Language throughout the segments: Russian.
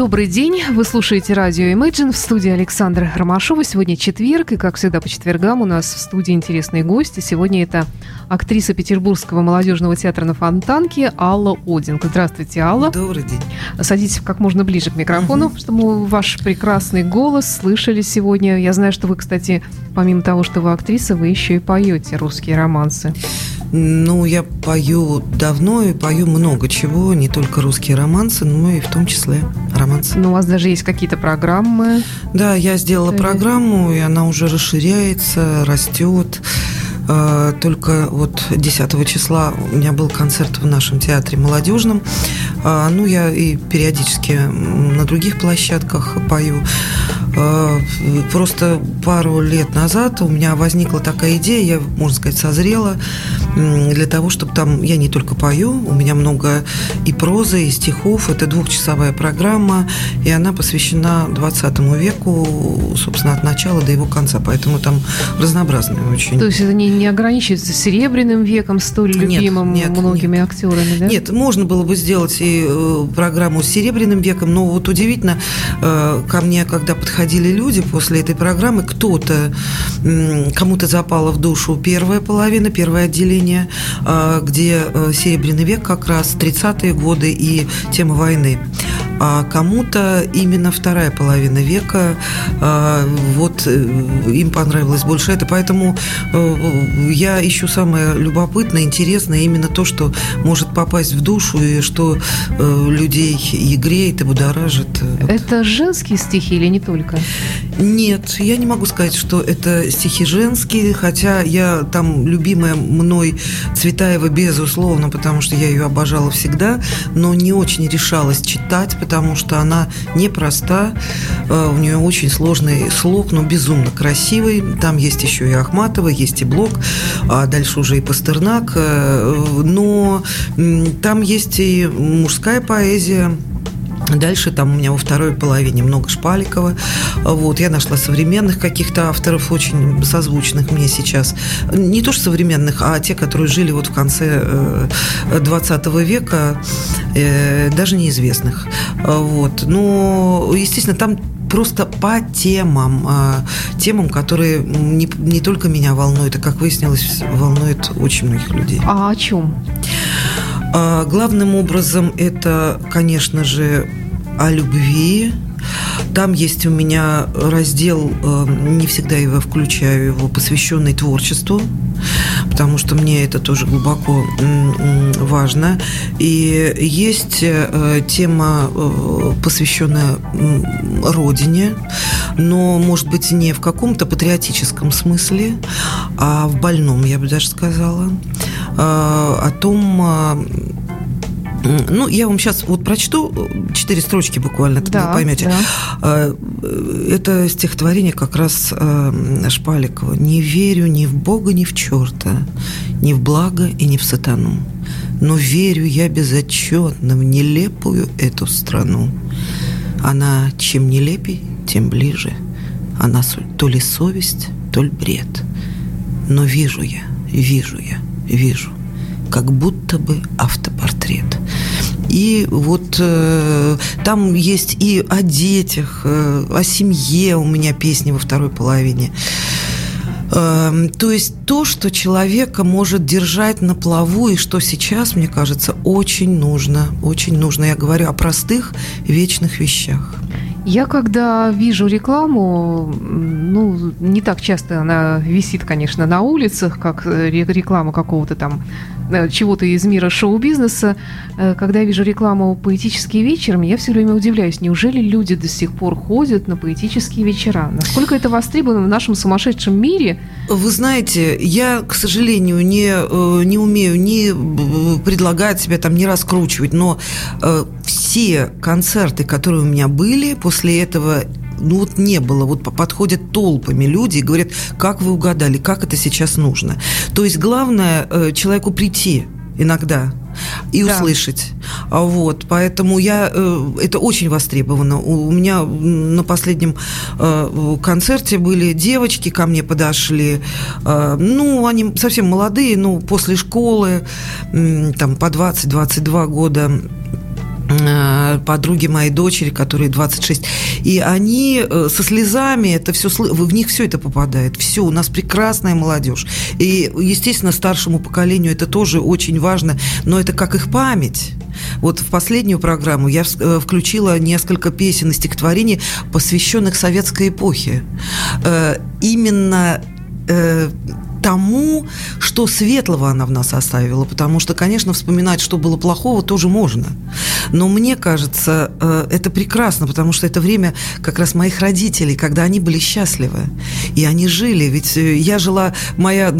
Добрый день. Вы слушаете радио Imagine в студии Александра Ромашова. Сегодня четверг, и, как всегда, по четвергам у нас в студии интересные гости. Сегодня это актриса Петербургского молодежного театра на Фонтанке Алла Одинг. Здравствуйте, Алла. Добрый день. Садитесь как можно ближе к микрофону, угу. чтобы ваш прекрасный голос слышали сегодня. Я знаю, что вы, кстати, помимо того, что вы актриса, вы еще и поете русские романсы. Ну, я пою давно и пою много чего, не только русские романсы, но и в том числе романсы. Ну, у вас даже есть какие-то программы? Да, я сделала программу, и она уже расширяется, растет. А, только вот 10 числа у меня был концерт в нашем театре молодежном. А, ну, я и периодически на других площадках пою. А, просто пару лет назад у меня возникла такая идея, я, можно сказать, созрела для того, чтобы там я не только пою, у меня много и прозы, и стихов. Это двухчасовая программа, и она посвящена 20 веку, собственно, от начала до его конца. Поэтому там разнообразная очень. То есть это не, не ограничивается Серебряным веком, столь любимым нет, нет, многими нет. актерами, да? Нет, можно было бы сделать и э, программу с Серебряным веком, но вот удивительно, э, ко мне, когда подходили люди после этой программы, кто-то, кому-то запала в душу первая половина, первое отделение, а, где э, Серебряный век как раз 30-е годы и тема войны. А кому-то именно вторая половина века, а, вот э, им понравилось больше это. Поэтому э, я ищу самое любопытное, интересное, именно то, что может попасть в душу и что людей и греет, и будоражит. Это женские стихи или не только? Нет, я не могу сказать, что это стихи женские, хотя я там любимая мной Цветаева, безусловно, потому что я ее обожала всегда, но не очень решалась читать, потому что она непроста, э, у нее очень сложный слог, но безумно красивый. Там есть еще и Ахматова, есть и Блок, а дальше уже и Пастернак, э, но там есть и мужская поэзия, Дальше там у меня во второй половине много Шпаликова. Вот, я нашла современных каких-то авторов, очень созвучных мне сейчас. Не то что современных, а те, которые жили вот в конце 20 э, века, э, даже неизвестных. Вот. Но, естественно, там просто по темам, э, темам, которые не, не только меня волнуют, а, как выяснилось, волнуют очень многих людей. А о чем? А, главным образом это, конечно же, о любви. Там есть у меня раздел, э, не всегда его включаю, его посвященный творчеству, потому что мне это тоже глубоко важно. И есть э, тема, э, посвященная родине, но, может быть, не в каком-то патриотическом смысле, а в больном, я бы даже сказала, о том, ну, я вам сейчас вот прочту э, четыре строчки буквально, тогда да, вы поймете. Да. Это стихотворение как раз э, Шпаликова. «Не верю ни в Бога, ни в черта, ни в благо и ни в сатану, но верю я безотчетно в нелепую эту страну. Она чем нелепей, тем ближе. Она то ли совесть, то ли бред. Но вижу я, вижу я, вижу, как будто бы автопортрет. И вот э, там есть и о детях, э, о семье у меня песни во второй половине. Э, то есть то, что человека может держать на плаву, и что сейчас, мне кажется, очень нужно. Очень нужно. Я говорю о простых, вечных вещах. Я когда вижу рекламу, ну, не так часто она висит, конечно, на улицах, как э, реклама какого-то там Э, чего-то из мира шоу-бизнеса, э, когда я вижу рекламу «Поэтические вечером», я все время удивляюсь, неужели люди до сих пор ходят на поэтические вечера? Насколько это востребовано в нашем сумасшедшем мире? Вы знаете, я, к сожалению, не, не умею ни предлагать себя там, не раскручивать, но все концерты, которые у меня были, после этого ну вот не было. Вот подходят толпами люди и говорят, как вы угадали, как это сейчас нужно. То есть главное э, человеку прийти иногда и да. услышать. А вот, поэтому я э, это очень востребовано. У меня на последнем э, концерте были девочки ко мне подошли, ну они совсем молодые, ну после школы, там по 20-22 года Э, подруги моей дочери, которые 26. И они э, со слезами, это все, в них все это попадает. Все, у нас прекрасная молодежь. И, естественно, старшему поколению это тоже очень важно, но это как их память. Вот в последнюю программу я э, включила несколько песен и стихотворений, посвященных советской эпохе. Именно тому, что светлого она в нас оставила. Потому что, конечно, вспоминать, что было плохого, тоже можно. Но мне кажется, э, это прекрасно, потому что это время как раз моих родителей, когда они были счастливы. И они жили. Ведь э, я жила, моя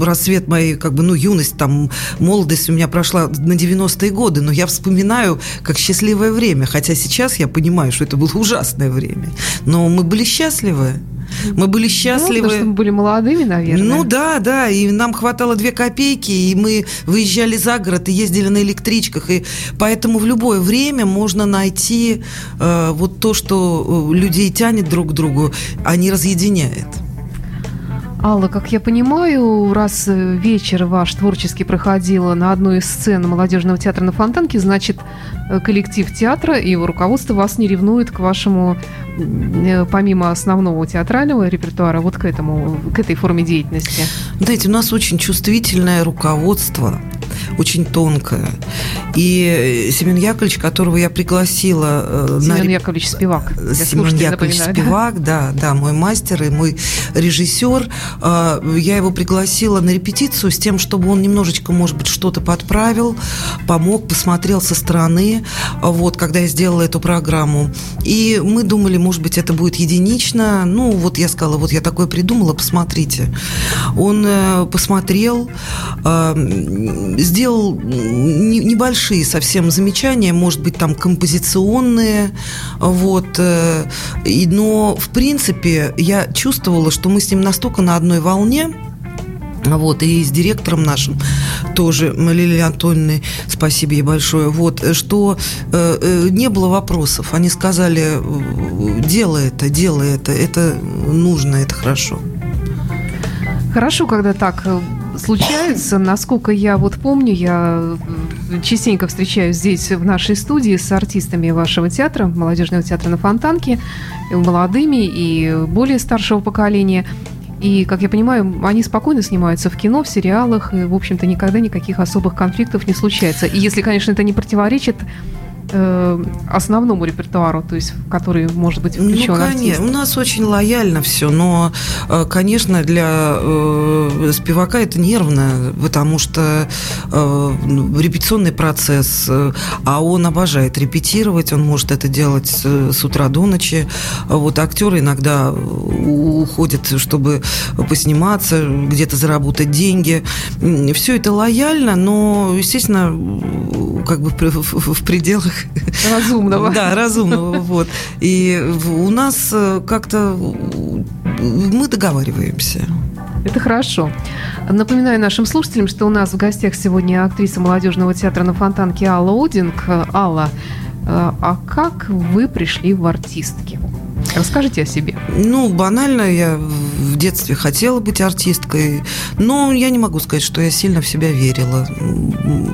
рассвет моей, как бы, ну, юность, там, молодость у меня прошла на 90-е годы, но я вспоминаю как счастливое время. Хотя сейчас я понимаю, что это было ужасное время. Но мы были счастливы. Мы были счастливы. Ну, потому что мы были молодыми, наверное. Ну да, да, и нам хватало две копейки, и мы выезжали за город и ездили на электричках, и поэтому в любое время можно найти э, вот то, что э, людей тянет друг к другу, а не разъединяет. Алла, как я понимаю, раз вечер ваш творчески проходил на одной из сцен молодежного театра на Фонтанке, значит, э, коллектив театра и его руководство вас не ревнует к вашему, э, помимо основного театрального репертуара, вот к этому, к этой форме деятельности? Знаете, у нас очень чувствительное руководство очень тонкая. И Семен Яковлевич, которого я пригласила... Э, Семен на... Яковлевич Спивак. Семен Яковлевич Спивак, да. да, мой мастер и мой режиссер. Э, я его пригласила на репетицию с тем, чтобы он немножечко, может быть, что-то подправил, помог, посмотрел со стороны, вот, когда я сделала эту программу. И мы думали, может быть, это будет единично. Ну, вот я сказала, вот я такое придумала, посмотрите. Он э, посмотрел, сделал небольшие совсем замечания, может быть, там композиционные, вот, э, но, в принципе, я чувствовала, что мы с ним настолько на одной волне, вот, и с директором нашим тоже, Лилией Антоновной, спасибо ей большое, вот, что э, э, не было вопросов. Они сказали, делай это, делай это, это нужно, это хорошо. Хорошо, когда так случается. Насколько я вот помню, я частенько встречаюсь здесь, в нашей студии, с артистами вашего театра, молодежного театра на Фонтанке, молодыми и более старшего поколения. И, как я понимаю, они спокойно снимаются в кино, в сериалах, и, в общем-то, никогда никаких особых конфликтов не случается. И если, конечно, это не противоречит э, основному репертуару, то есть который может быть включен ну, конечно, У нас очень лояльно все, но, э, конечно, для э, спивака это нервно, потому что э, репетиционный процесс, э, а он обожает репетировать, он может это делать с, с утра до ночи. Вот актеры иногда уходят, чтобы посниматься, где-то заработать деньги. Все это лояльно, но, естественно, как бы в, в пределах Разумного. Да, разумного. Вот. И у нас э, как-то мы договариваемся. Это хорошо. Напоминаю нашим слушателям, что у нас в гостях сегодня актриса молодежного театра на Фонтанке Алла Одинг. Алла, э, а как вы пришли в артистки? Расскажите о себе. Ну, банально, я в детстве хотела быть артисткой, но я не могу сказать, что я сильно в себя верила.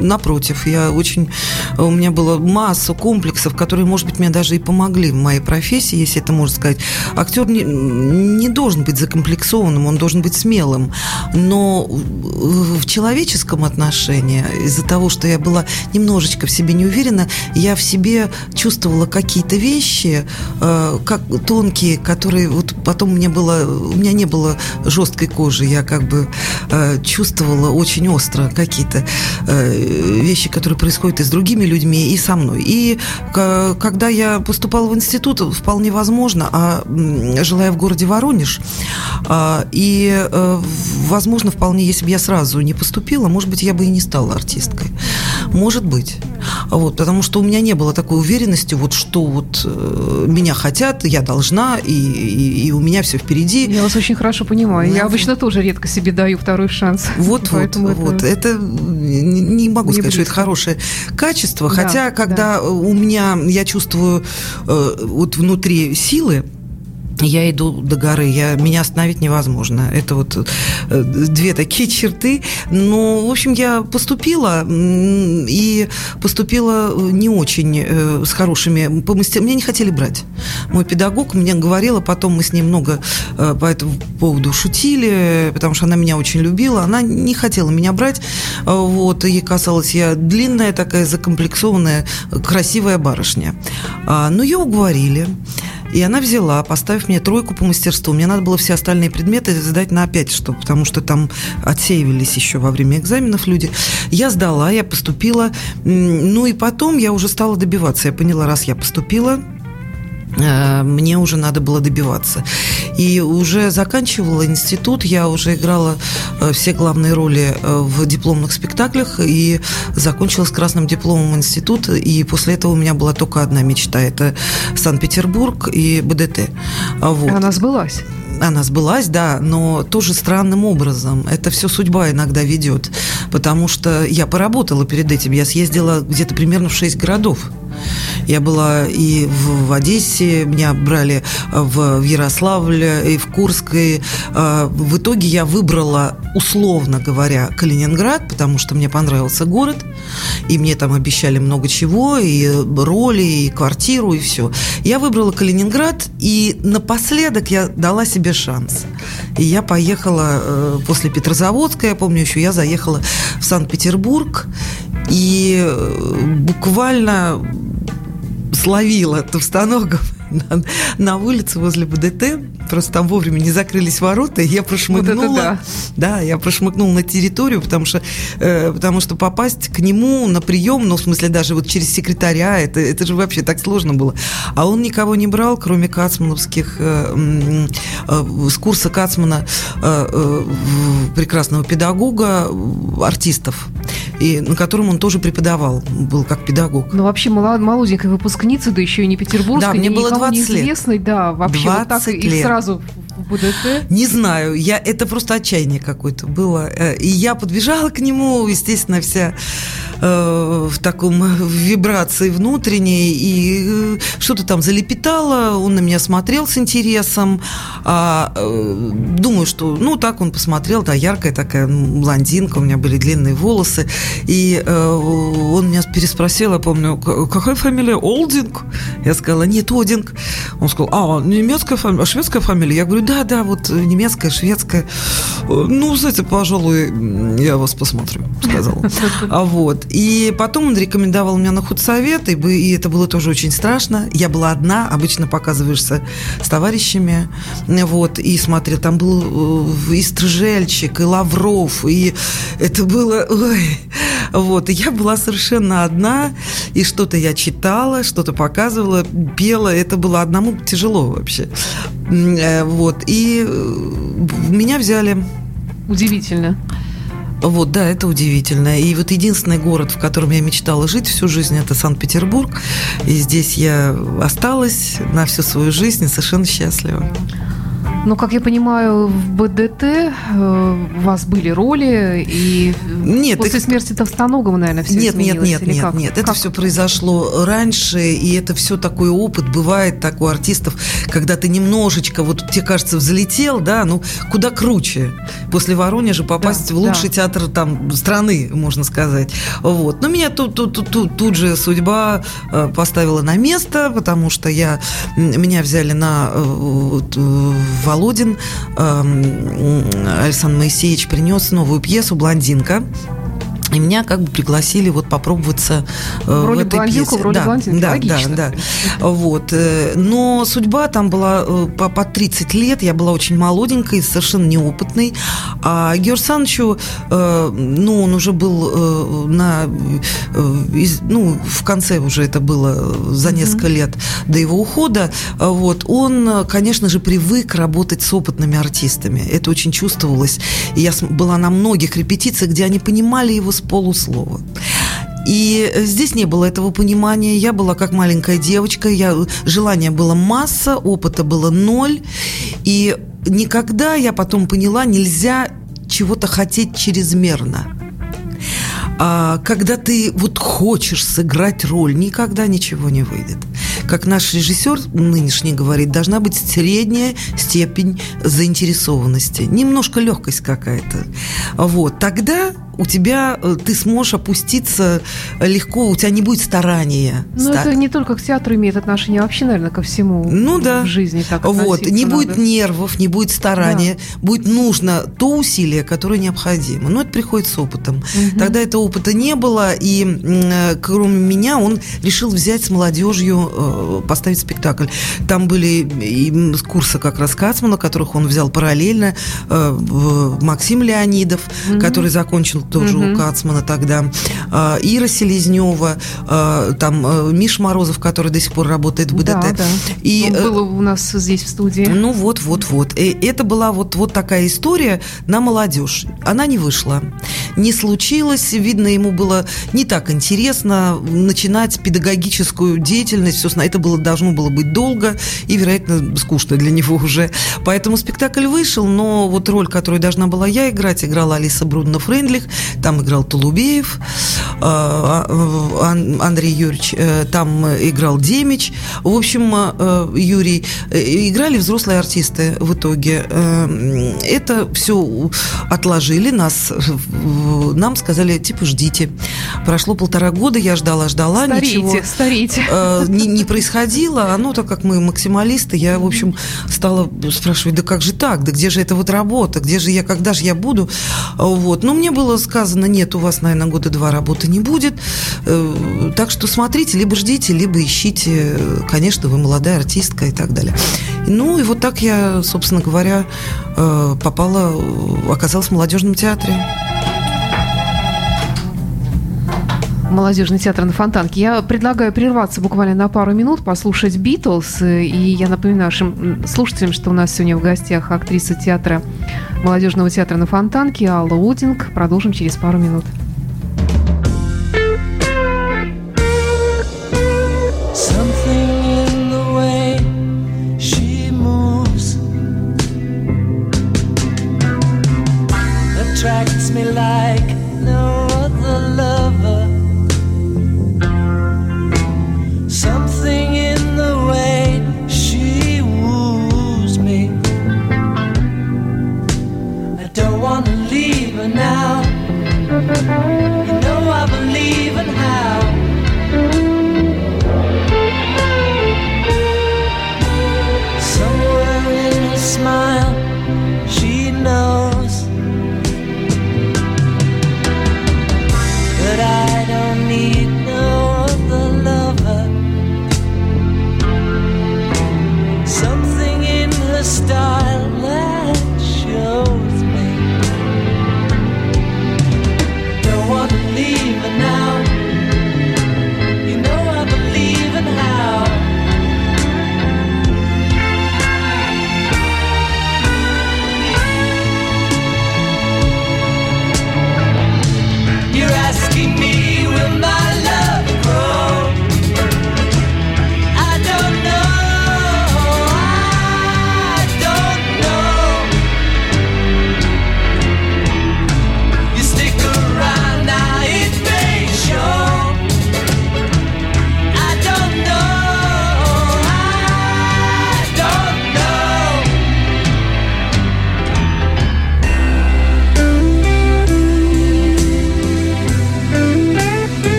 Напротив, я очень... У меня была масса комплексов, которые, может быть, мне даже и помогли в моей профессии, если это можно сказать. Актер не, не должен быть закомплексованным, он должен быть смелым. Но в человеческом отношении, из-за того, что я была немножечко в себе не уверена, я в себе чувствовала какие-то вещи, э, как тонкие, которые вот потом мне было, у меня не было жесткой кожи, я как бы э, чувствовала очень остро какие-то э, вещи, которые происходят и с другими людьми, и со мной. И э, когда я поступала в институт, вполне возможно, а жила я в городе Воронеж, э, и, э, возможно, вполне, если бы я сразу не поступила, может быть, я бы и не стала артисткой. Может быть. Вот, потому что у меня не было такой уверенности, вот что вот э, меня хотят, я должна, и, и, и у меня все впереди. Я вас очень хорошо понимаю. Я, я обычно тоже редко себе даю второй шанс. Вот, вот, вот. Это, это не могу не сказать, близко. что это хорошее качество, да, хотя когда да. у меня, я чувствую э, вот внутри силы, я иду до горы, я, меня остановить невозможно. Это вот э, две такие черты. Но, в общем, я поступила, и поступила не очень э, с хорошими по мастер... Меня не хотели брать. Мой педагог мне говорила, потом мы с ней много э, по этому поводу шутили, потому что она меня очень любила. Она не хотела меня брать. Вот, ей казалось, я длинная такая, закомплексованная, красивая барышня. А, но ее уговорили. И она взяла, поставив мне тройку по мастерству. Мне надо было все остальные предметы сдать на 5, что, потому что там отсеивались еще во время экзаменов люди. Я сдала, я поступила. Ну и потом я уже стала добиваться. Я поняла, раз я поступила, мне уже надо было добиваться. И уже заканчивала институт, я уже играла э, все главные роли э, в дипломных спектаклях и закончила с красным дипломом институт. И после этого у меня была только одна мечта – это Санкт-Петербург и БДТ. Вот. И она сбылась она сбылась, да, но тоже странным образом. Это все судьба иногда ведет. Потому что я поработала перед этим. Я съездила где-то примерно в шесть городов. Я была и в, Одессе, меня брали в, в Ярославле, и в Курской. А, в итоге я выбрала, условно говоря, Калининград, потому что мне понравился город, и мне там обещали много чего, и роли, и квартиру, и все. Я выбрала Калининград, и напоследок я дала себе шанс. И я поехала э, после Петрозаводска, я помню еще, я заехала в Санкт-Петербург, и э, буквально словила товстоногов на, на улице возле БДТ. Просто там вовремя не закрылись ворота, и я прошмыгнула. Вот да. да, я прошмыгнула на территорию, потому что, э, потому что попасть к нему на прием, ну, в смысле, даже вот через секретаря, это, это же вообще так сложно было. А он никого не брал, кроме кацмановских, э, э, с курса Кацмана, э, э, прекрасного педагога, артистов и на котором он тоже преподавал, был как педагог. Ну, вообще, молоденькая выпускница, да еще и не петербургская, да, мне было 20 лет. да, вообще 20 вот так лет. и сразу в БДТ? Не знаю, я, это просто отчаяние какое-то было. Э, и я подбежала к нему, естественно, вся э, в таком в вибрации внутренней, и э, что-то там залепетало, он на меня смотрел с интересом. А, э, думаю, что, ну, так он посмотрел, да, яркая такая блондинка, у меня были длинные волосы, и э, он меня переспросил, я помню, какая фамилия? Олдинг? Я сказала, нет, Одинг. Он сказал, а, немецкая фамилия, а шведская фамилия? Я говорю, да, да, вот немецкая, шведская. Ну, знаете, пожалуй, я вас посмотрю, сказал. А вот. И потом он рекомендовал меня на худсовет, и, и это было тоже очень страшно. Я была одна, обычно показываешься с товарищами, вот, и смотрел, там был э, и Стржельчик, и Лавров, и это было, ой, вот, и я была совершенно одна, и что-то я читала, что-то показывала, пела, это было одному тяжело вообще. Э, вот, и э, меня взяли. Удивительно. Вот, да, это удивительно. И вот единственный город, в котором я мечтала жить всю жизнь, это Санкт-Петербург. И здесь я осталась на всю свою жизнь и совершенно счастлива. Ну, как я понимаю, в БДТ э, у вас были роли, и нет, после их... смерти Товстоногова, наверное, все нет, изменилось? Нет, нет, нет, как? нет. Это как? все произошло раньше, и это все такой опыт бывает так у артистов, когда ты немножечко, вот тебе кажется, взлетел, да, ну, куда круче. После Воронежа попасть да, в лучший да. театр там страны, можно сказать. Вот. Но меня тут, тут, тут, тут, тут же судьба э, поставила на место, потому что я, меня взяли на э, Володин эм, Александр Моисеевич принес новую пьесу «Блондинка». И меня как бы пригласили вот попробоваться э, в, роли в этой пьесе. В роли да, да, логично. да, да. Вот. Э, но судьба там была э, по, по 30 лет, я была очень молоденькой, совершенно неопытной. А Георг Санычу, ну, он уже был на, ну, в конце уже это было за несколько mm-hmm. лет до его ухода, вот, он, конечно же, привык работать с опытными артистами. Это очень чувствовалось. И я была на многих репетициях, где они понимали его полуслова. И здесь не было этого понимания. Я была как маленькая девочка, я, желания было масса, опыта было ноль. И никогда, я потом поняла, нельзя чего-то хотеть чрезмерно. А когда ты вот хочешь сыграть роль, никогда ничего не выйдет. как наш режиссер нынешний говорит, должна быть средняя степень заинтересованности, немножко легкость какая-то. Вот, тогда у тебя э, ты сможешь опуститься легко, у тебя не будет старания. Ну, это не только к театру имеет отношение, а вообще, наверное, ко всему ну, да. в жизни. Так вот, не надо. будет нервов, не будет старания, да. будет нужно то усилие, которое необходимо. Но это приходит с опытом. Угу. Тогда этого опыта не было, и э, кроме меня он решил взять с молодежью, э, поставить спектакль. Там были и курсы как раз Кацмана, которых он взял параллельно, Максим Леонидов, угу. который закончил тоже угу. у Кацмана тогда, а, Ира Селезнева, а, там а, Миш Морозов, который до сих пор работает в БДТ. Да, да. И, Он был у нас здесь в студии. Ну вот, вот, вот. И это была вот, вот такая история на молодежь. Она не вышла. Не случилось, видно, ему было не так интересно начинать педагогическую деятельность. Собственно, это было, должно было быть долго и, вероятно, скучно для него уже. Поэтому спектакль вышел, но вот роль, которую должна была я играть, играла Алиса Брудна Френдлих. Там играл Толубеев, а, а, Андрей Юрьевич, э, там играл Демич. В общем, э, Юрий, э, играли взрослые артисты в итоге. Это все отложили, нас, нам сказали, типа, ждите. Прошло полтора года, я ждала, ждала, старите, ничего старите. Не, не происходило. Оно, так как мы максималисты, я, в общем, стала спрашивать, да как же так, да где же это вот работа, где же я, когда же я буду? Вот. Но мне было сказано, нет, у вас, наверное, года два работы не будет. Э, так что смотрите, либо ждите, либо ищите. Конечно, вы молодая артистка и так далее. Ну, и вот так я, собственно говоря, э, попала, оказалась в молодежном театре. Молодежный театр на Фонтанке. Я предлагаю прерваться буквально на пару минут, послушать Битлз. И я напоминаю нашим слушателям, что у нас сегодня в гостях актриса театра Молодежного театра на Фонтанке Алла Удинг. Продолжим через пару минут.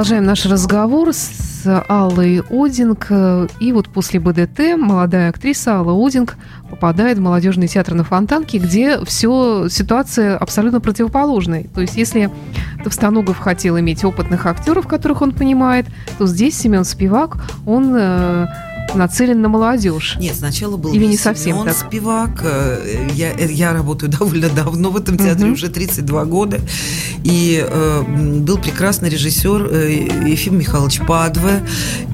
Продолжаем наш разговор с Аллой Одинг. И вот после БДТ молодая актриса Алла Одинг попадает в молодежный театр на Фонтанке, где все ситуация абсолютно противоположная. То есть, если Товстоногов хотел иметь опытных актеров, которых он понимает, то здесь Семен Спивак, он э, нацелен на молодежь. Нет, сначала был Или не совсем он так? Спивак. Э, Я, э, я работаю довольно давно в этом театре, Мгм. уже 32 года. И э, был прекрасный режиссер э, Ефим Михайлович Падве.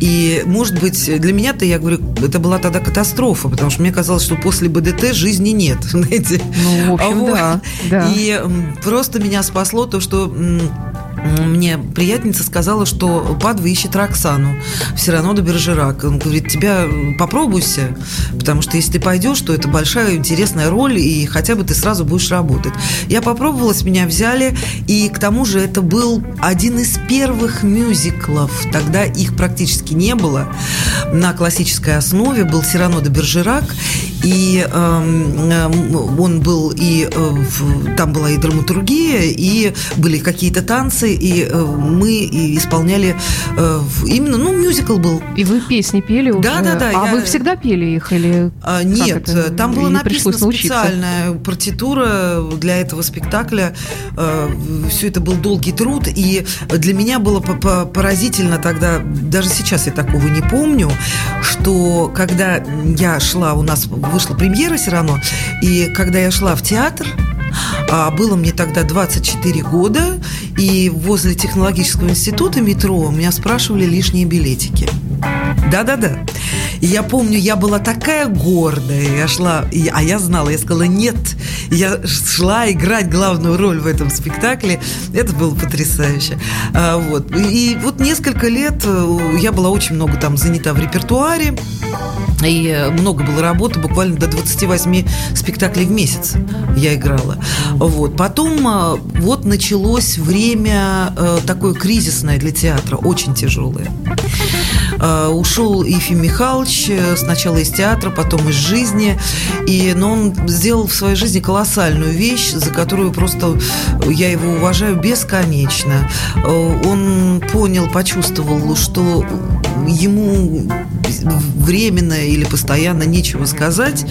И, может быть, для меня-то, я говорю, это была тогда катастрофа, потому что мне казалось, что после БДТ жизни нет. Знаете, Ну, в общем, Вот. да. да. И просто меня спасло то, что мне приятница сказала, что Падва ищет Роксану все равно до Бержерак. Он говорит, тебя э, попробуйся, потому что если ты пойдешь, то это большая интересная роль, и хотя бы ты сразу будешь работать. Я попробовалась, меня взяли, и к тому же это был один из первых мюзиклов. Тогда их практически не было. На классической основе был Сирано де Бержерак, и эм, эм, он был и э, в- там была и драматургия, и были какие-то танцы, и э, мы и исполняли э, в- именно, ну, мюзикл был. И вы песни пели уже? Да, да, да, А я- вы всегда пели их или... А, Нет, это? там была написана специальная партитура для этого спектакля. Все это был долгий труд, и для меня было по- по- поразительно тогда, даже сейчас я такого не помню, что когда я шла, у нас вышла премьера все равно, и когда я шла в театр, а было мне тогда 24 года, и возле технологического института метро меня спрашивали лишние билетики. Да-да-да. И я помню, я была такая гордая, я шла, и- а я знала, я сказала нет. Я шла играть главную роль в этом спектакле. Это было потрясающе. А, вот. И вот несколько лет э, я была очень много там занята в репертуаре. И много было работы, буквально до 28 спектаклей в месяц я играла. Вот. Потом э, вот началось время э, такое кризисное для театра, очень тяжелое. Э, Ушел Ефим Михайлович э, сначала из театра, потом из жизни. И, но он сделал в своей жизни колоссальную вещь, за которую просто я его уважаю бесконечно. Э, Он понял, почувствовал, что ему временно или постоянно нечего сказать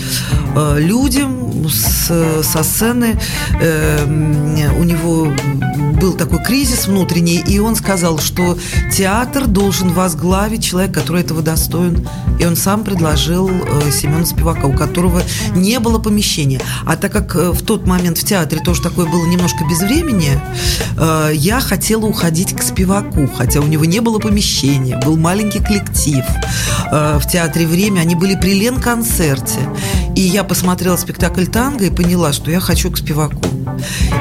э, людям с- со сцены. Э, У него был такой кризис внутренний, и он сказал, что театр должен возглавить человек, который этого достоин. И он сам предложил э, Семена Спивака, у которого не было помещения. А так как в тот момент в театре тоже такое было немножко безвремение, э, я хотела уходить к Спиваку, хотя у него не было помещения, был маленький коллектив. Э, В театре «Время» они были при Лен-концерте. И я посмотрела спектакль «Танго» и поняла, что я хочу к Спиваку.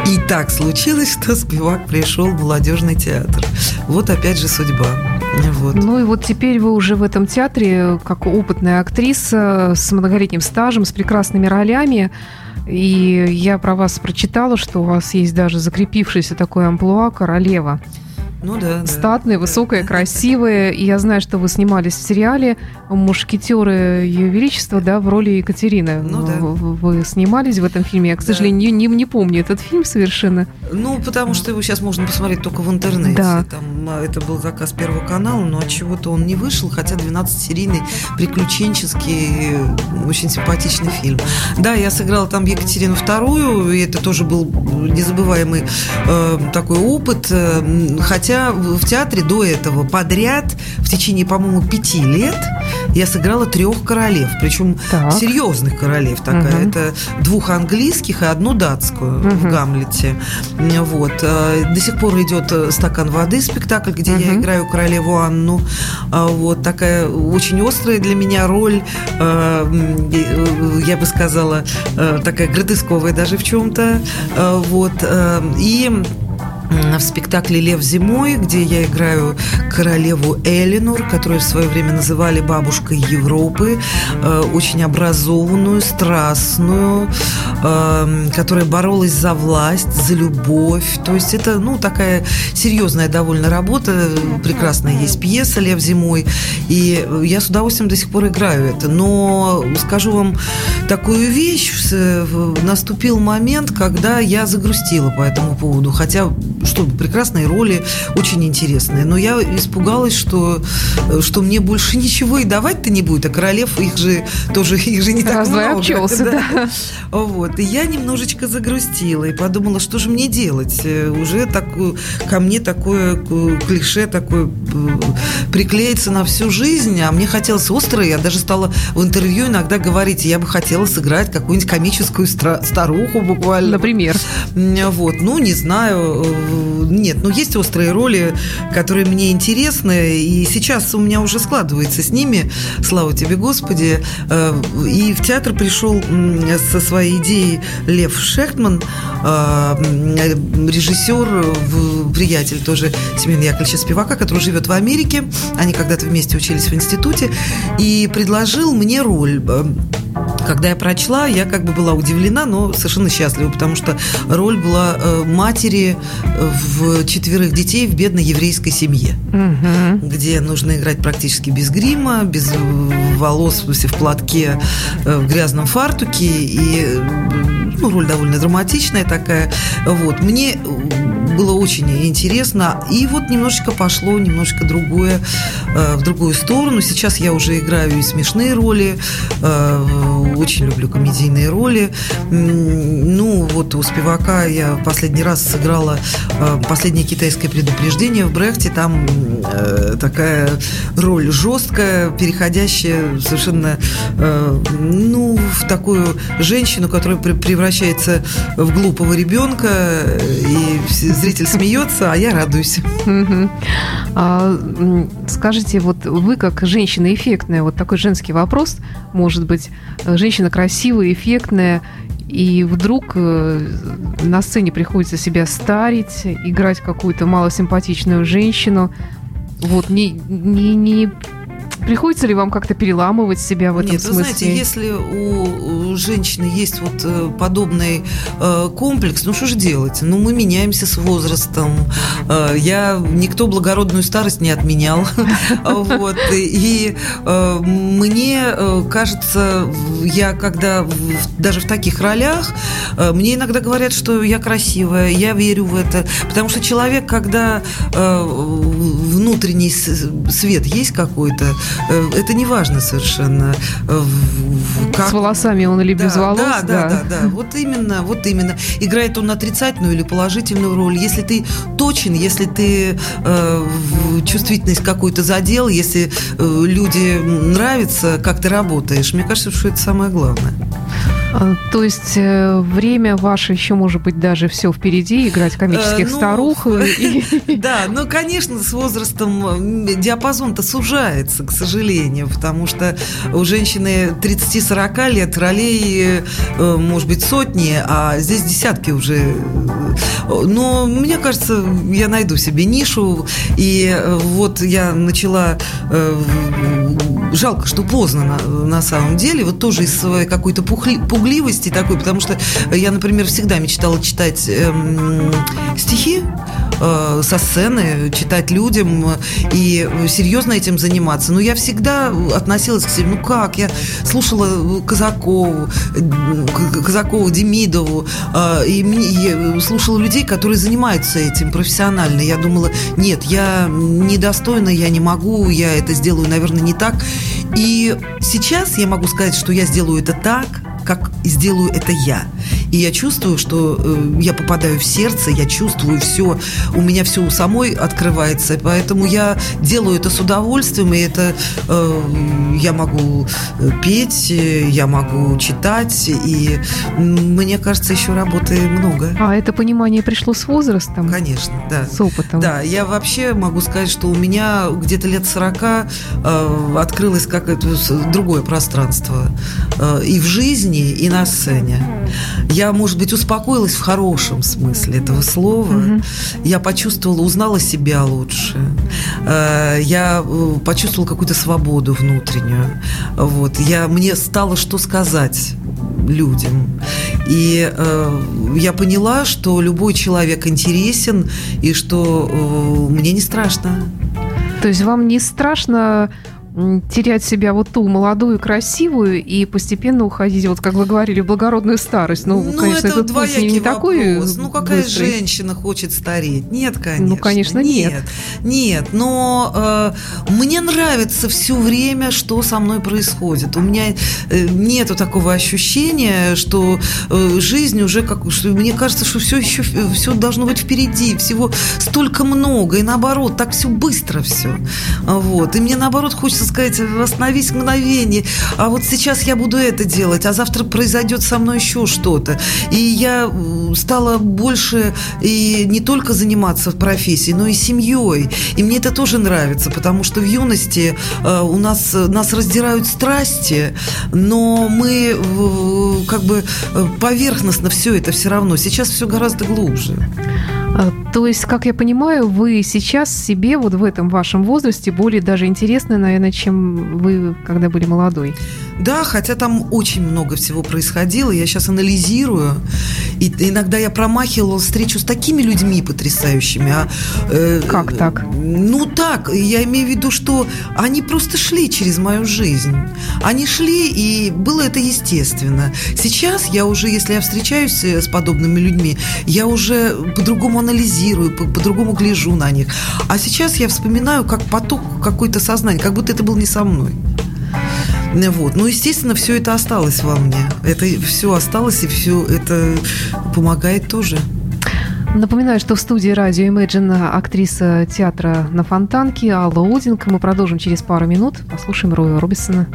И так случилось, что Спивак пришел в молодежный театр. Вот опять же судьба. Вот. Ну и вот теперь вы уже в этом театре, как опытная актриса с многолетним стажем, с прекрасными ролями. И я про вас прочитала, что у вас есть даже закрепившийся такой амплуа королева. Ну да, да. Статная, высокая, красивая. И я знаю, что вы снимались в сериале «Мушкетеры Ее Величества», да, в роли Екатерины. Ну да. Вы снимались в этом фильме. Я, к Да. сожалению, не, не помню этот фильм совершенно. Ну, потому что его сейчас можно посмотреть только в интернете. Да. Там, а, это был заказ Первого канала, но от чего-то он не вышел, хотя 12-серийный, приключенческий, очень симпатичный фильм. Да, я сыграла там Екатерину Вторую, и это тоже был незабываемый э, такой опыт. Э, м, Хотя в театре до этого подряд в течение, по-моему, пяти лет я сыграла трех королев, причем Так. серьезных королев такая. Мгм. Это двух английских и одну датскую в Мгм. Гамлете. Вот. Э, До сих пор идет э, «Стакан воды» спектакль, где я Мгм. играю королеву Анну. А, Вот такая очень острая для меня роль, э, э, я бы сказала, э, такая гротесковая даже в чем-то. Э, Вот. э, И в спектакле «Лев зимой», где я играю королеву Элинор, которую в свое время называли бабушкой Европы, э, очень образованную, страстную, э, которая боролась за власть, за любовь. То есть это, ну, такая серьезная довольно работа. Прекрасная есть пьеса «Лев зимой», и я с удовольствием до сих пор играю это. Но скажу вам такую вещь, в- наступил момент, когда я загрустила по этому поводу, хотя что, прекрасные роли, очень интересные. Но я испугалась, что, что мне больше ничего и давать-то не будет, а королев их же тоже их же не так Раз, много. обчелся, да. да. Вот. И я немножечко загрустила и подумала, что же мне делать? Э, уже так, ко мне такое клише, такое приклеится на всю жизнь, а мне хотелось острое. Я даже стала в интервью иногда говорить, я бы хотела сыграть какую-нибудь комическую старуху буквально. Например? Вот. Ну, не знаю. Э, нет, ну, есть острые роли, которые мне интересны, и сейчас у меня уже складывается с ними, слава тебе, Господи. Э, и в театр пришел со своей идеей Лев Шехтман, э, режиссер, приятель тоже Семена Яковлевича Спивака, который живет в Америке. Они когда-то вместе учились в институте. И предложил мне роль когда я прочла, я как бы была удивлена, но совершенно счастлива, потому что роль была э, матери э, в четверых детей в бедной еврейской семье, угу. где нужно играть практически без грима, без волос в платке, э, в грязном фартуке и ну, роль довольно драматичная такая. Вот. Мне было очень интересно. И вот немножечко пошло, немножечко другое, э, в другую сторону. Сейчас я уже играю и смешные роли, э, очень люблю комедийные роли. Ну, вот у Спивака я последний раз сыграла э, «Последнее китайское предупреждение» в Брехте. Там такая роль жесткая, переходящая совершенно, ну, в такую женщину, которая превращается в глупого ребенка, и зритель смеется, а я радуюсь. А, скажите, вот вы как женщина эффектная, вот такой женский вопрос, может быть, женщина красивая, эффектная, и вдруг э, на сцене приходится себя старить, играть какую-то малосимпатичную женщину. Вот не, не, не Приходится ли вам как-то переламывать себя в этом Нет, смысле? Вы знаете, если у женщины есть вот э, подобный э, комплекс, ну что же делать? Ну мы меняемся с возрастом. Э, я никто благородную старость не отменял, вот и мне кажется, я когда даже в таких ролях, мне иногда говорят, что я красивая, я верю в это, потому что человек, когда внутренний свет есть какой-то, Э, это не важно совершенно. Э, как... С волосами он или без да, волос? Да, да, да, да, да. Вот именно, вот именно. Играет он отрицательную или положительную роль. Если ты точен, если ты э, чувствительность какую-то задел, если э, люди нравятся, как ты работаешь, мне кажется, что это самое главное. А, то есть э, время ваше еще может быть даже все впереди, играть комических э, ну, старух. Да, ну, конечно, с возрастом диапазон-то сужается, к сожалению, потому что у женщины 30-40 лет ролей, э, может быть, сотни, а здесь десятки уже. Но мне кажется, я найду себе нишу, и вот я начала жалко, что поздно на, на самом деле, вот тоже из своей какой-то пухли, пугливости такой, потому что я, например, всегда мечтала читать эм, стихи, э, со сцены, читать людям и серьезно этим заниматься. Но я всегда относилась к себе, ну как, я слушала Казакову, Казакову, Демидову, э, и, и слушала людей, которые занимаются этим профессионально. Я думала, нет, я недостойна, я не могу, я это сделаю, наверное, не так. И сейчас я могу сказать, что я сделаю это так, как сделаю это я. И я чувствую, что э, я попадаю в сердце, я чувствую все, у меня все у самой открывается, поэтому я делаю это с удовольствием, и это э, я могу э, петь, я могу читать, и мне кажется, еще работы много. А это понимание пришло с возрастом? Конечно, да. С опытом? Да, я вообще могу сказать, что у меня где-то лет 40 э, открылось как это другое пространство э, и в жизни, и на сцене. Я, может быть, успокоилась в хорошем смысле этого слова. Угу. Я почувствовала, узнала себя лучше. Э, я э, почувствовала какую-то свободу внутреннюю. Вот. Я, мне стало что сказать людям. И э, я поняла, что любой человек интересен и что э, мне не страшно. То есть вам не страшно терять себя вот ту молодую, красивую и постепенно уходить, вот как вы говорили, в благородную старость? Ну, ну конечно, это этот путь не, не такой Ну, какая быстрый. женщина хочет стареть? Нет, конечно. Ну, конечно, нет. Нет, нет но э, мне нравится все время, что со мной происходит. У меня э, нету такого ощущения, что э, жизнь уже как... Что, мне кажется, что все еще все должно быть впереди, всего столько много, и наоборот, так все быстро все. Вот. И мне наоборот хочется сказать, остановись мгновение, а вот сейчас я буду это делать, а завтра произойдет со мной еще что-то. И я стала больше и не только заниматься профессией, но и семьей. И мне это тоже нравится, потому что в юности э, у нас нас раздирают страсти, но мы как бы э, поверхностно все это все равно. Сейчас все гораздо глубже. А, то есть, как я понимаю, вы сейчас себе вот в этом вашем возрасте более даже интересны, наверное, чем вы, когда были молодой. Да, хотя там очень много всего происходило. Я сейчас анализирую. И иногда я промахивала встречу с такими людьми потрясающими. А, э, как так? Ну так, я имею в виду, что они просто шли через мою жизнь. Они шли, и было это естественно. Сейчас я уже, если я встречаюсь э, с подобными людьми, я уже по-другому анализирую, по-другому гляжу на них. А сейчас я вспоминаю как поток какой-то сознания, как будто это был не со мной. Вот. Ну, естественно, все это осталось во мне. Это все осталось, и все это помогает тоже. Напоминаю, что в студии радио Imagine актриса театра на Фонтанке Алла Одинка. Мы продолжим через пару минут. Послушаем Роя Робисона.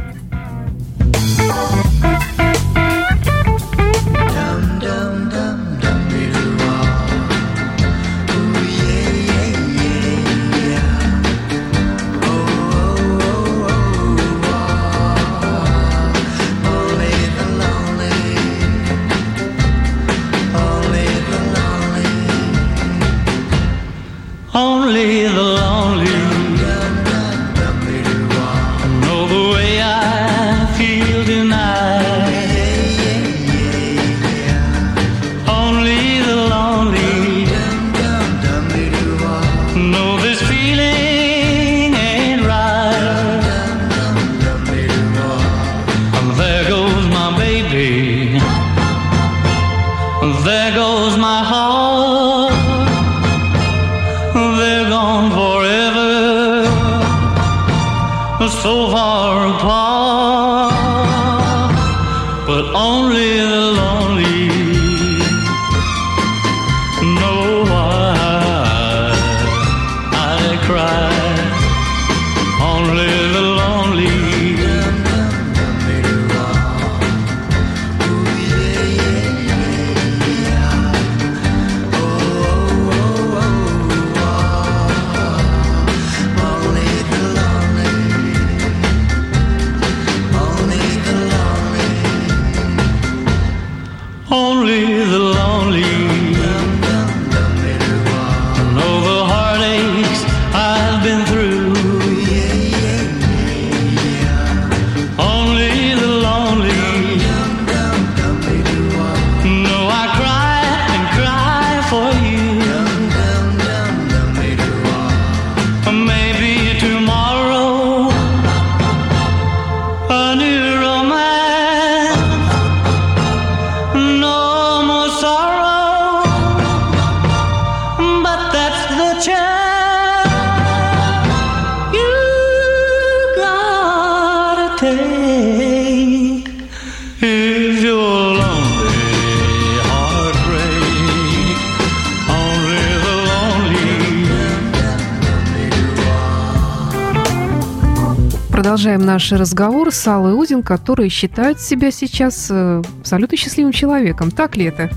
Наш разговор с Аллой Удин, которая считает себя сейчас э, абсолютно счастливым человеком. Так ли это?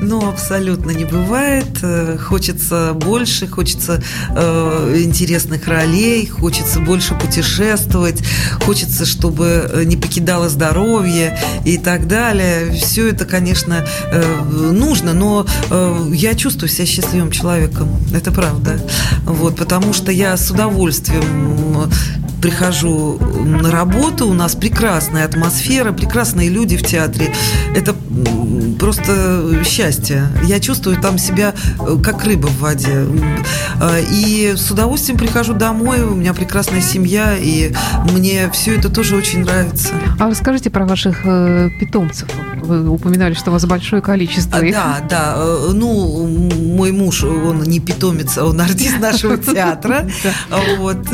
Ну, абсолютно не бывает. Э, хочется больше, хочется э, интересных ролей, хочется больше путешествовать, хочется, чтобы э, не покидало здоровье и так далее. Все это, конечно, э, нужно, но э, я чувствую себя счастливым человеком. Это правда. Вот, потому что я с удовольствием прихожу на работу, у нас прекрасная атмосфера, прекрасные люди в театре. Это просто счастье. Я чувствую там себя э, как рыба в воде. Э, и с удовольствием прихожу домой, у меня прекрасная семья, и мне все это тоже очень нравится. А расскажите про ваших э, питомцев. Вы упоминали, что у вас большое количество их. Да, да. Ну, мой муж, он не питомец, а он артист нашего театра. Вот,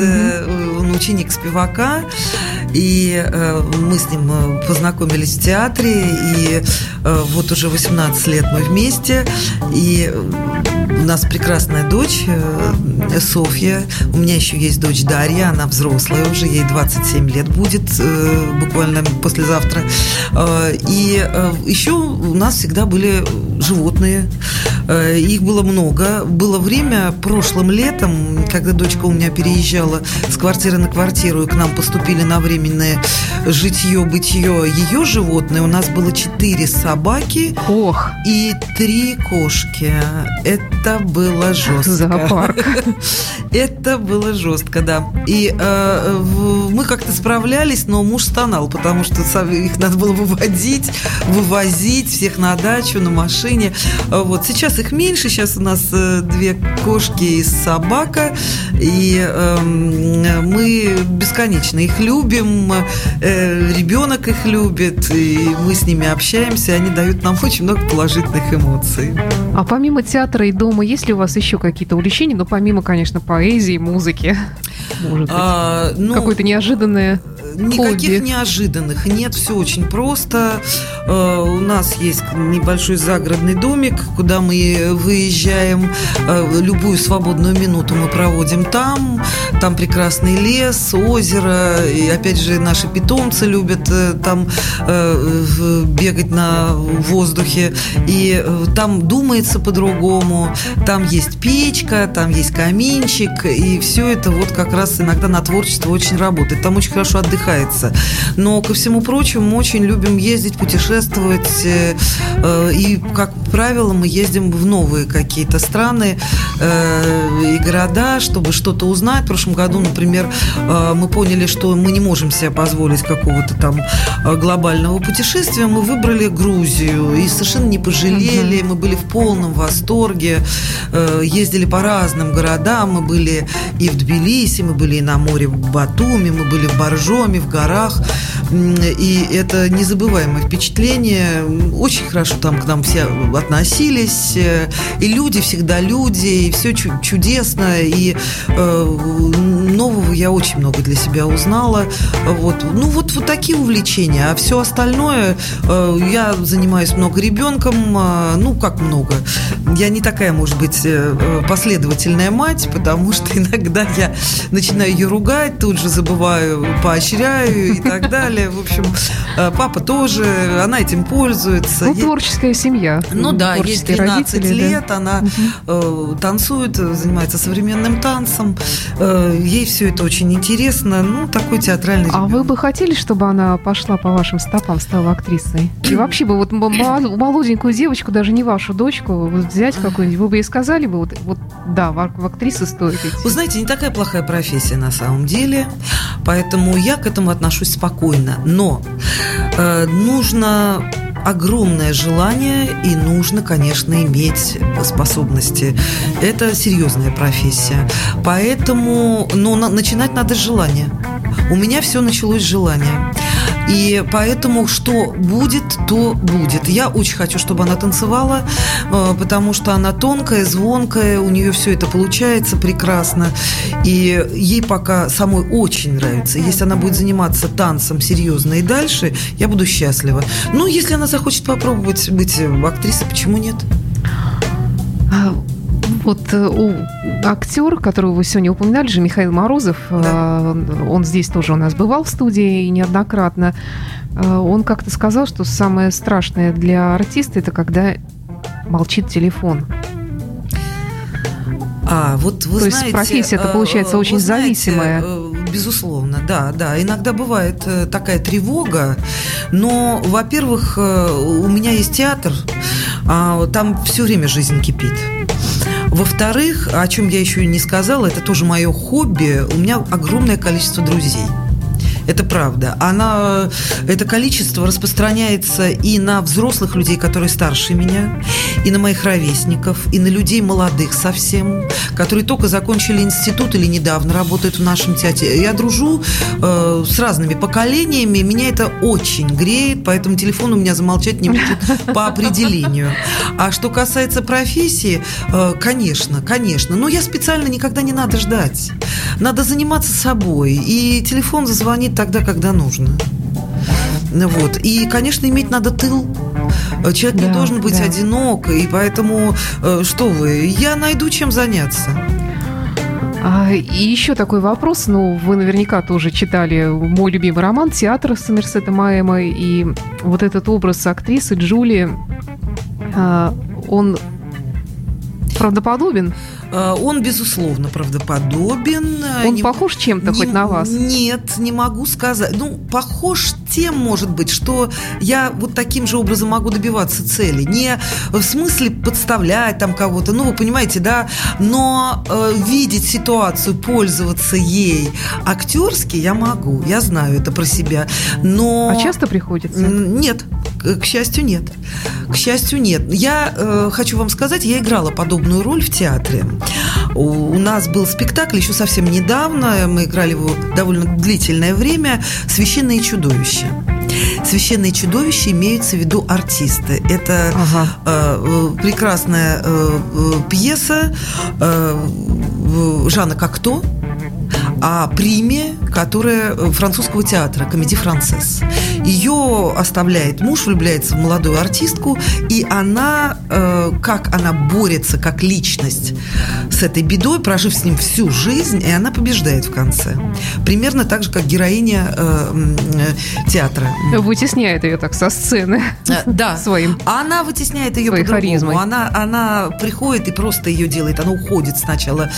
он ученик Спивака. И мы с ним познакомились в театре, и вот уже 18 лет мы вместе, и у нас прекрасная дочь э, Софья, у меня еще есть дочь Дарья, она взрослая уже, ей 27 лет будет э, буквально послезавтра. Э, и еще у нас всегда были животные, их было много. Было время прошлым летом, когда дочка у меня переезжала с квартиры на квартиру, и к нам поступили на временное житье-бытие ее животные, у нас было четыре собаки Ох. и три кошки. Это было жестко. Зоопарк. Это было жестко, да. И э, мы как-то справлялись, но муж стонал, потому что их надо было выводить, вывозить всех на дачу, на машине. Вот сейчас их меньше, сейчас у нас э, две кошки и собака, и э, мы бесконечно их любим, э, ребенок их любит, и мы с ними общаемся, они дают нам очень много положительных эмоций. А помимо театра и дома, есть ли у вас еще какие-то увлечения? Ну, помимо, конечно, поэзии, музыки, может быть, а, ну, какое-то неожиданное Никаких хобби. неожиданных. Нет, все очень просто. Э, у нас есть небольшой загородный домик, куда мы выезжаем. Э, любую свободную минуту мы проводим там. Там прекрасный лес, озеро. И опять же, наши питомцы любят э, там бегать на воздухе. И там думается по-другому. Там есть печка, там есть каминчик. И все это вот как раз иногда на творчество очень работает. Там очень хорошо отдыхать отдыхается. Но, ко всему прочему, мы очень любим ездить, путешествовать. Э, э, и, как правило, мы ездим в новые какие-то страны э, и города, чтобы что-то узнать. В прошлом году, например, мы поняли, что мы не можем себе позволить какого-то там глобального путешествия. Мы выбрали Грузию и совершенно не пожалели. Мы были в полном восторге. Ездили по разным городам. Мы были и в Тбилиси, мы были и на море в Батуми, мы были в Боржоме, в горах. И это незабываемое впечатление. Очень хорошо там к нам все относились. И люди всегда люди, и все чудесно. И э, нового я очень много для себя узнала. Вот. Ну, вот, вот такие увлечения. А все остальное, э, я занимаюсь много ребенком. Э, ну, как много. Я не такая, может быть, э, последовательная мать, потому что иногда я начинаю ее ругать, тут же забываю поощрять поощряю и так далее. В общем, э, папа тоже, она этим пользуется. Ну, творческая семья. Ну да, ей 12 родители, лет, да. она угу. танцует, занимается современным танцем. Э, ей все это очень интересно. Ну, такой театральный А вы бы хотели, чтобы она пошла по вашим стопам, стала актрисой? И вообще бы вот молоденькую девочку, даже не вашу дочку, вот взять какую-нибудь, вы бы ей сказали бы, вот, вот да, в, в актрисы стоит идти. Вы знаете, не такая плохая профессия на самом деле, поэтому я к этому отношусь спокойно. Но э, нужно огромное желание и нужно, конечно, иметь способности. Это серьезная профессия. Поэтому, но ну, начинать надо с желания. У меня все началось с желания. И поэтому что будет, то будет. Я очень хочу, чтобы она танцевала, э, потому что она тонкая, звонкая, у нее все это получается прекрасно. И ей пока самой очень нравится. Если она будет заниматься танцем серьезно и дальше, я буду счастлива. Ну, если она захочет попробовать быть актрисой, почему нет? Вот э, актер, которого вы сегодня упоминали же, Михаил Морозов, да. Э, он здесь тоже у нас бывал в студии неоднократно. Э, он как-то сказал, что самое страшное для артиста это когда молчит телефон. А, вот вы То знаете, есть профессия это получается очень знаете, зависимая. Безусловно, да, да. Иногда бывает такая тревога, но, во-первых, у меня есть театр, а там все время жизнь кипит. Во-вторых, о чем я еще не сказала, это тоже мое хобби. У меня огромное количество друзей. Это правда. Она, это количество распространяется и на взрослых людей, которые старше меня, и на моих ровесников, и на людей молодых совсем, которые только закончили институт или недавно работают в нашем театре. Я дружу э, с разными поколениями, меня это очень греет, поэтому телефон у меня замолчать не будет по определению. А что касается профессии, э, конечно, конечно. Но я специально никогда не надо ждать. Надо заниматься собой. И телефон зазвонит тогда, когда нужно. Вот. И, конечно, иметь надо тыл. Человек да, не должен быть да. одинок, и поэтому, э, что вы, я найду чем заняться. А, и еще такой вопрос, ну, вы наверняка тоже читали мой любимый роман «Театр» Сомерсета Маэма, и вот этот образ актрисы Джули, а, он правдоподобен? Э, он, безусловно, правдоподобен. Он не, похож чем-то не, хоть на вас? Нет, не могу сказать. Ну, похож тем, может быть, что я вот таким же образом могу добиваться цели. Не в смысле подставлять там кого-то, ну, вы понимаете, да, но э, видеть ситуацию, пользоваться ей актерски я могу, я знаю это про себя. Но... А часто приходится? Нет, к счастью, нет. К счастью, нет. Я э, хочу вам сказать, я играла подобную роль в театре. У, у нас был спектакль еще совсем недавно, мы играли его довольно длительное время «Священные чудовища». Священные чудовища имеются в виду артисты. Это ага. э, прекрасная э, э пьеса э, Жана Кокто о приме, которая э, французского театра, комедий «Францесс». Ее оставляет муж, влюбляется в молодую артистку, и она, э, как она борется как личность с этой бедой, прожив с ним всю жизнь, и она побеждает в конце. Примерно так же, как героиня э, театра. Вытесняет ее так со сцены. Да. Своим. Она вытесняет ее по харизмой. Она, она приходит и просто ее делает. Она уходит сначала,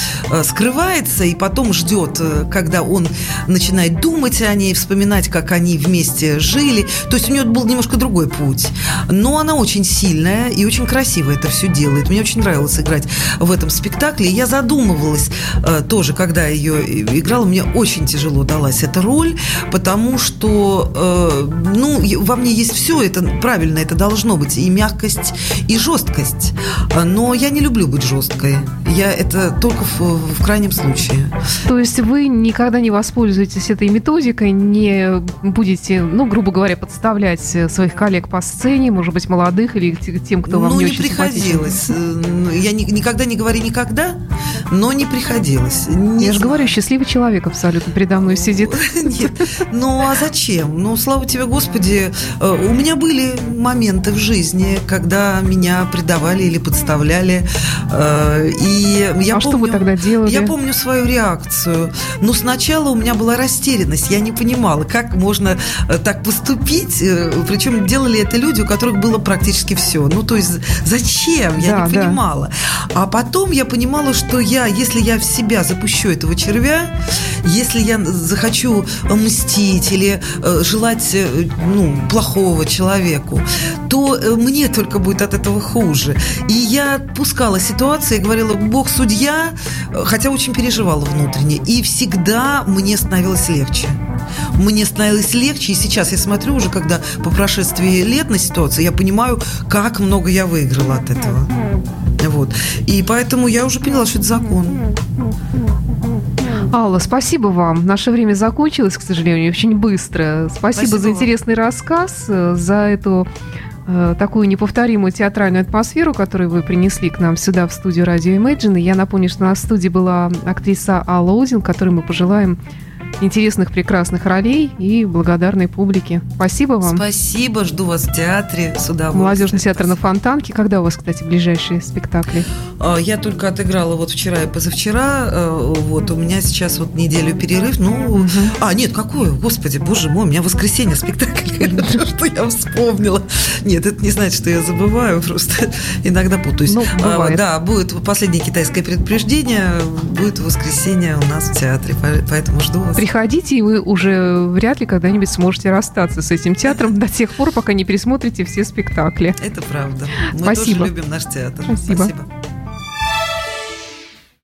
скрывается, и потом ждет когда он начинает думать о ней, вспоминать, как они вместе жили. То есть у нее был немножко другой путь. Но она очень сильная и очень красиво это все делает. Мне очень нравилось играть в этом спектакле. Я задумывалась э, тоже, когда ее играла, мне очень тяжело далась эта роль, потому что, э, ну, во мне есть все, это правильно, это должно быть и мягкость, и жесткость. Но я не люблю быть жесткой. Я это только в, в крайнем случае. То есть вы никогда не воспользуетесь этой методикой, не будете, ну, грубо говоря, подставлять своих коллег по сцене, может быть, молодых или тем, кто вам ну, не, не очень приходилось. Э, я не, никогда не говори никогда, но не приходилось. Не Я же говорю, счастливый человек абсолютно передо мной сидит. Нет, ну а зачем? Ну, слава тебе, Господи, э, у меня были моменты в жизни, когда меня предавали или подставляли. Э, и я а помню, что вы тогда делали? Я помню свою реакцию. Но сначала у меня была растерянность, я не понимала, как можно э, так поступить. Э, Причем делали это люди, у которых было практически все. Ну, то есть зачем? Я да, не понимала. Да. А потом я понимала, что я, если я в себя запущу этого червя, если я захочу мстить или э, желать ну, плохого человеку, то мне только будет от этого хуже. И я отпускала ситуацию и говорила, Бог судья, хотя очень переживала внутренне. И все всегда мне становилось легче. Мне становилось легче, и сейчас я смотрю уже, когда по прошествии лет на ситуацию, я понимаю, как много я выиграла от этого. Вот. И поэтому я уже поняла, что это закон. Алла, спасибо вам. Наше время закончилось, к сожалению, очень быстро. Спасибо, спасибо за интересный вам. рассказ, э, за эту э, такую неповторимую театральную атмосферу, которую вы принесли к нам сюда в студию радио Imagine. И я напомню, что на студии была актриса Алла Озин, которой мы пожелаем интересных, прекрасных ролей и благодарной публике. Спасибо вам. Спасибо, жду вас в театре с удовольствием. Молодежный театр на Фонтанке. Когда у вас, кстати, ближайшие спектакли? А, я только отыграла вот вчера и позавчера. Э, вот у меня сейчас вот неделю перерыв. Ну, угу. а нет, какое? Господи, боже мой, у меня воскресенье спектакль. Что я вспомнила. Нет, это не значит, что я забываю, просто иногда путаюсь. Ну, а, да, будет последнее китайское предупреждение, будет воскресенье у нас в театре, поэтому жду вас приходите, и вы уже вряд ли когда-нибудь сможете расстаться с этим театром до тех пор, пока не пересмотрите все спектакли. Это правда. Мы Спасибо. тоже любим наш театр. Спасибо. Спасибо.